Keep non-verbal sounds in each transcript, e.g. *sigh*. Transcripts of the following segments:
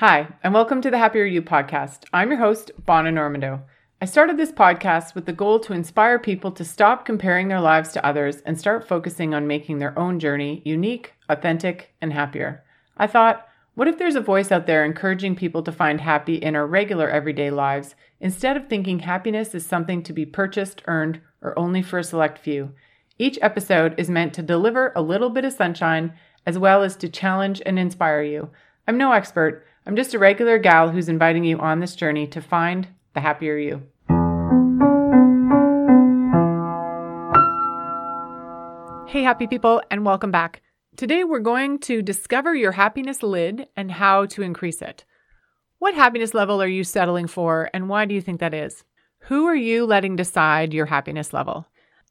Hi, and welcome to the Happier You podcast. I'm your host, Bonna Normando. I started this podcast with the goal to inspire people to stop comparing their lives to others and start focusing on making their own journey unique, authentic, and happier. I thought, what if there's a voice out there encouraging people to find happy in our regular everyday lives instead of thinking happiness is something to be purchased, earned, or only for a select few? Each episode is meant to deliver a little bit of sunshine as well as to challenge and inspire you. I'm no expert. I'm just a regular gal who's inviting you on this journey to find the happier you. Hey, happy people, and welcome back. Today we're going to discover your happiness lid and how to increase it. What happiness level are you settling for, and why do you think that is? Who are you letting decide your happiness level?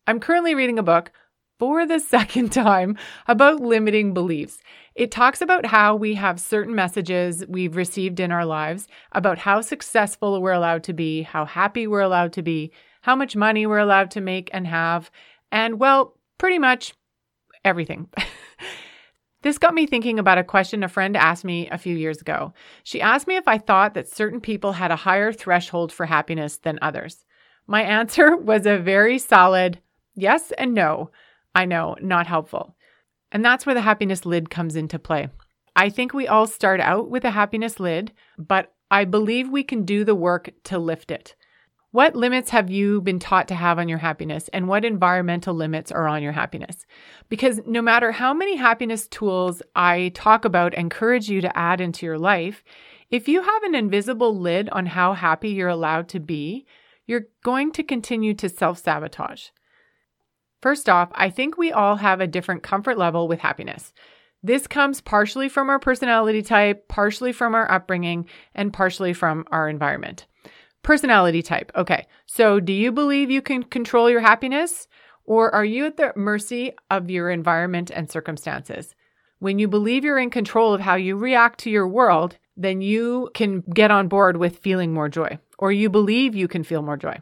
I'm currently reading a book for the *laughs* second time about limiting beliefs. It talks about how we have certain messages we've received in our lives, about how successful we're allowed to be, how happy we're allowed to be, how much money we're allowed to make and have, and well, pretty much everything. *laughs* This got me thinking about a question a friend asked me a few years ago. She asked me if I thought that certain people had a higher threshold for happiness than others. My *laughs* answer was a very solid yes and no. I know, not helpful. And that's where the happiness lid comes into play. I think we all start out with a happiness lid, but I believe we can do the work to lift it. What limits have you been taught to have on your happiness, and what environmental limits are on your happiness? Because no matter how many happiness tools I talk about, encourage you to add into your life, if you have an invisible lid on how happy you're allowed to be, you're going to continue to self sabotage. First off, I think we all have a different comfort level with happiness. This comes partially from our personality type, partially from our upbringing, and partially from our environment. Personality type. Okay. So, do you believe you can control your happiness, or are you at the mercy of your environment and circumstances? When you believe you're in control of how you react to your world, then you can get on board with feeling more joy, or you believe you can feel more joy.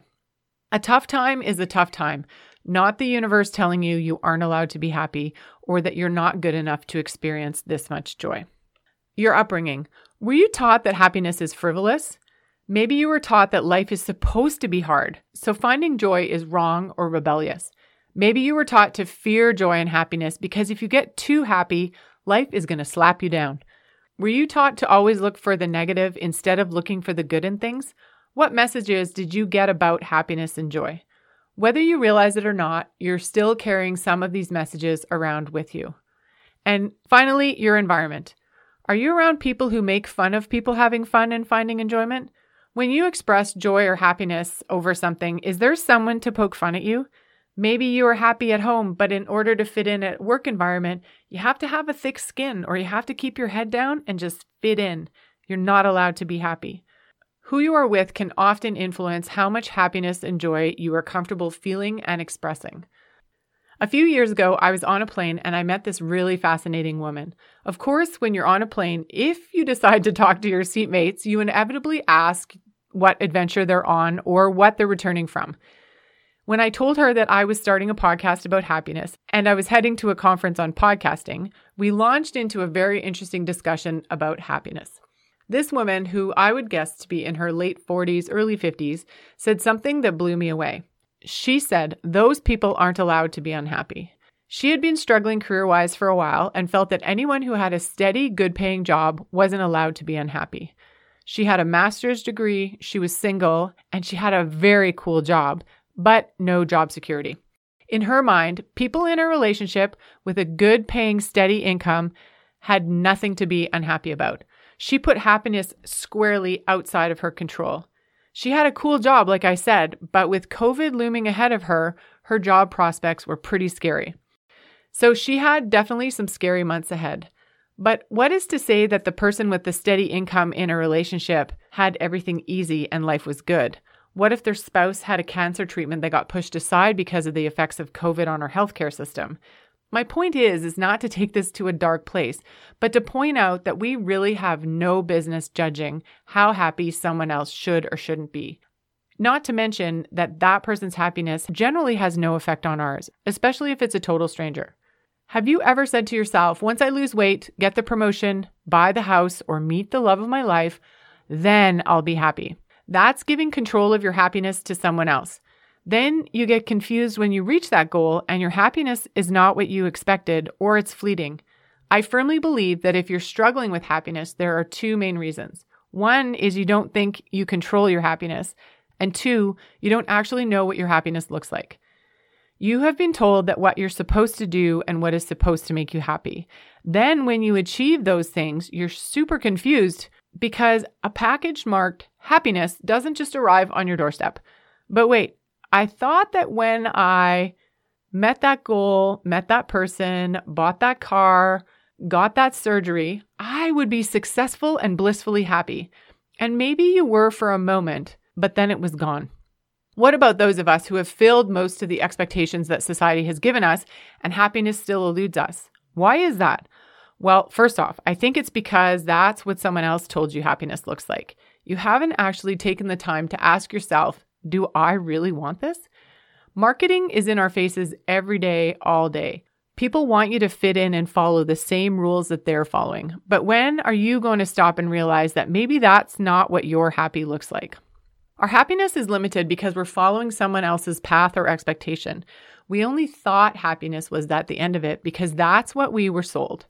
A tough time is a tough time not the universe telling you you aren't allowed to be happy or that you're not good enough to experience this much joy. Your upbringing. Were you taught that happiness is frivolous? Maybe you were taught that life is supposed to be hard, so finding joy is wrong or rebellious. Maybe you were taught to fear joy and happiness because if you get too happy, life is going to slap you down. Were you taught to always look for the negative instead of looking for the good in things? What messages did you get about happiness and joy? Whether you realize it or not, you're still carrying some of these messages around with you. And finally, your environment. Are you around people who make fun of people having fun and finding enjoyment? When you express joy or happiness over something, is there someone to poke fun at you? Maybe you are happy at home, but in order to fit in at work environment, you have to have a thick skin or you have to keep your head down and just fit in. You're not allowed to be happy. Who you are with can often influence how much happiness and joy you are comfortable feeling and expressing. A few years ago, I was on a plane and I met this really fascinating woman. Of course, when you're on a plane, if you decide to talk to your seatmates, you inevitably ask what adventure they're on or what they're returning from. When I told her that I was starting a podcast about happiness and I was heading to a conference on podcasting, we launched into a very interesting discussion about happiness. This woman, who I would guess to be in her late 40s, early 50s, said something that blew me away. She said, Those people aren't allowed to be unhappy. She had been struggling career wise for a while and felt that anyone who had a steady, good paying job wasn't allowed to be unhappy. She had a master's degree, she was single, and she had a very cool job, but no job security. In her mind, people in a relationship with a good paying, steady income had nothing to be unhappy about. She put happiness squarely outside of her control. She had a cool job, like I said, but with COVID looming ahead of her, her job prospects were pretty scary. So she had definitely some scary months ahead. But what is to say that the person with the steady income in a relationship had everything easy and life was good? What if their spouse had a cancer treatment that got pushed aside because of the effects of COVID on our healthcare system? My point is is not to take this to a dark place, but to point out that we really have no business judging how happy someone else should or shouldn't be. Not to mention that that person's happiness generally has no effect on ours, especially if it's a total stranger. Have you ever said to yourself, once I lose weight, get the promotion, buy the house, or meet the love of my life, then I'll be happy? That's giving control of your happiness to someone else. Then you get confused when you reach that goal and your happiness is not what you expected or it's fleeting. I firmly believe that if you're struggling with happiness, there are two main reasons. One is you don't think you control your happiness, and two, you don't actually know what your happiness looks like. You have been told that what you're supposed to do and what is supposed to make you happy. Then, when you achieve those things, you're super confused because a package marked happiness doesn't just arrive on your doorstep. But wait, I thought that when I met that goal, met that person, bought that car, got that surgery, I would be successful and blissfully happy. And maybe you were for a moment, but then it was gone. What about those of us who have filled most of the expectations that society has given us and happiness still eludes us? Why is that? Well, first off, I think it's because that's what someone else told you happiness looks like. You haven't actually taken the time to ask yourself, do I really want this? Marketing is in our faces every day, all day. People want you to fit in and follow the same rules that they're following. But when are you going to stop and realize that maybe that's not what your happy looks like? Our happiness is limited because we're following someone else's path or expectation. We only thought happiness was at the end of it because that's what we were sold.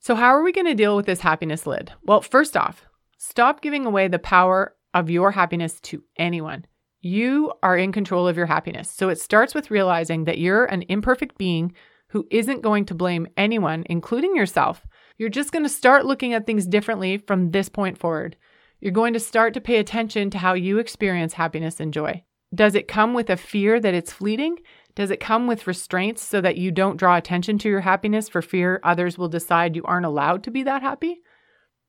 So, how are we going to deal with this happiness lid? Well, first off, stop giving away the power of your happiness to anyone. You are in control of your happiness. So, it starts with realizing that you're an imperfect being who isn't going to blame anyone, including yourself. You're just going to start looking at things differently from this point forward. You're going to start to pay attention to how you experience happiness and joy. Does it come with a fear that it's fleeting? Does it come with restraints so that you don't draw attention to your happiness for fear others will decide you aren't allowed to be that happy?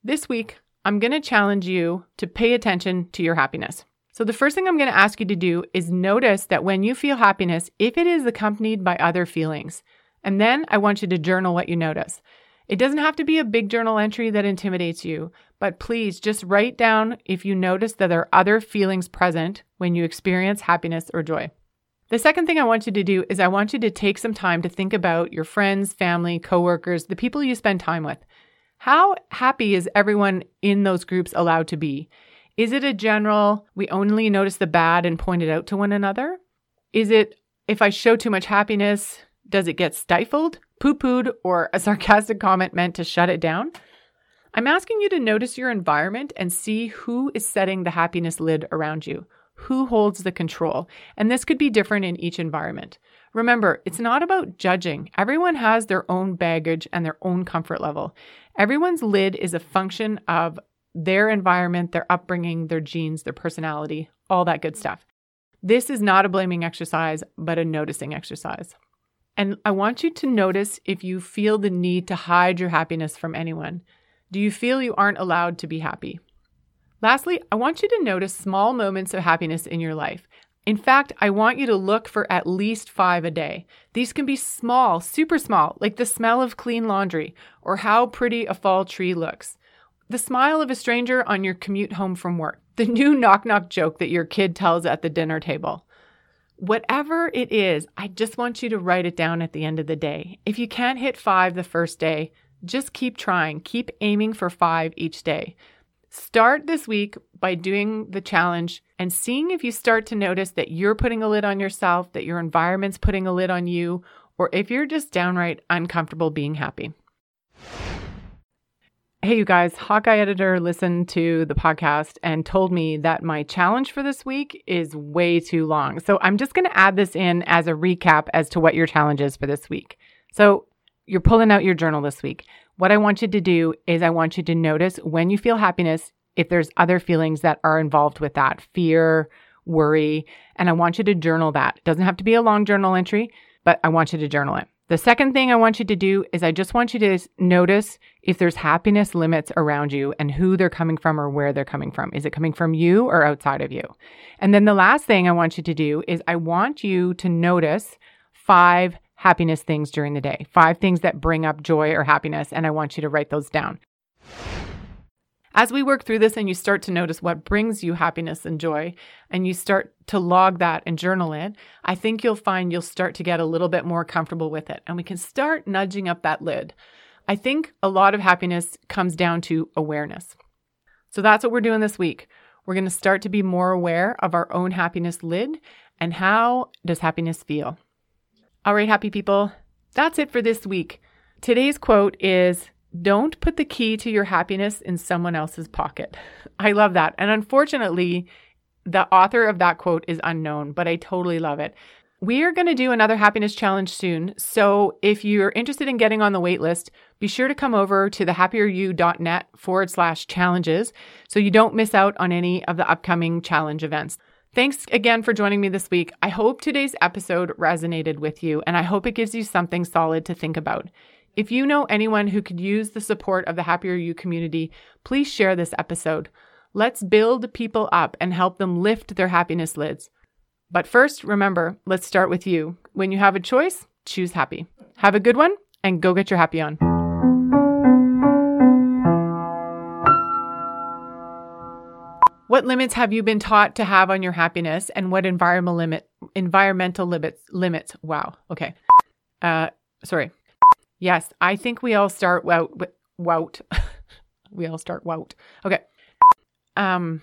This week, I'm going to challenge you to pay attention to your happiness. So, the first thing I'm going to ask you to do is notice that when you feel happiness, if it is accompanied by other feelings, and then I want you to journal what you notice. It doesn't have to be a big journal entry that intimidates you, but please just write down if you notice that there are other feelings present when you experience happiness or joy. The second thing I want you to do is I want you to take some time to think about your friends, family, coworkers, the people you spend time with. How happy is everyone in those groups allowed to be? Is it a general, we only notice the bad and point it out to one another? Is it, if I show too much happiness, does it get stifled, poo pooed, or a *laughs* sarcastic comment meant to shut it down? I'm asking you to notice your environment and see who is setting the happiness lid around you. Who holds the control? And this could be different in each environment. Remember, it's not about judging. Everyone has their own baggage and their own comfort level. Everyone's lid is a function of their environment, their upbringing, their genes, their personality, all that good stuff. This is not a blaming exercise, but a noticing exercise. And I want you to notice if you feel the need to hide your happiness from anyone. Do you feel you aren't allowed to be happy? Lastly, I want you to notice small moments of happiness in your life. In fact, I want you to look for at least five a day. These can be small, super small, like the smell of clean laundry or how pretty a fall tree looks, the smile of a stranger on your commute home from work, the new knock knock joke that your kid tells at the dinner table. Whatever it is, I just want you to write it down at the end of the day. If you can't hit five the first day, just keep trying. Keep aiming for five each day. Start this week by doing the challenge and seeing if you start to notice that you're putting a lid on yourself, that your environment's putting a lid on you, or if you're just downright uncomfortable being happy. Hey, you guys, Hawkeye editor listened to the podcast and told me that my challenge for this week is way too long. So I'm just going to add this in as a recap as to what your challenge is for this week. So you're pulling out your journal this week. What I want you to do is I want you to notice when you feel happiness, if there's other feelings that are involved with that fear, worry, and I want you to journal that. It doesn't have to be a long journal entry, but I want you to journal it. The second thing I want you to do is I just want you to notice if there's happiness limits around you and who they're coming from or where they're coming from. Is it coming from you or outside of you? And then the last thing I want you to do is I want you to notice five happiness things during the day, five things that bring up joy or happiness. And I want you to write those down. As we work through this and you start to notice what brings you happiness and joy, and you start to log that and journal it, I think you'll find you'll start to get a little bit more comfortable with it. And we can start nudging up that lid. I think a lot of happiness comes down to awareness. So that's what we're doing this week. We're going to start to be more aware of our own happiness lid and how does happiness feel. All right, happy people, that's it for this week. Today's quote is Don't put the key to your happiness in someone else's pocket. *laughs* I love that. And unfortunately, the author of that quote is unknown, but I totally love it. We are going to do another happiness challenge soon. So if you're interested in getting on the wait list, be sure to come over to thehappieryou.net forward slash challenges so you don't miss out on any of the upcoming challenge events. Thanks again for joining me this week. I hope today's episode resonated with you and I hope it gives you something solid to think about. If you know anyone who could use the support of the Happier You community, please share this episode. Let's build people up and help them lift their happiness lids. But first, remember, let's start with you. When you have a choice, choose happy. Have a good one and go get your happy on. What limits have you been taught to have on your happiness and what environmental limit environmental limits limits wow. Okay. Uh sorry. Yes, I think we all start wout wout. *laughs* we all start wout. Okay. Um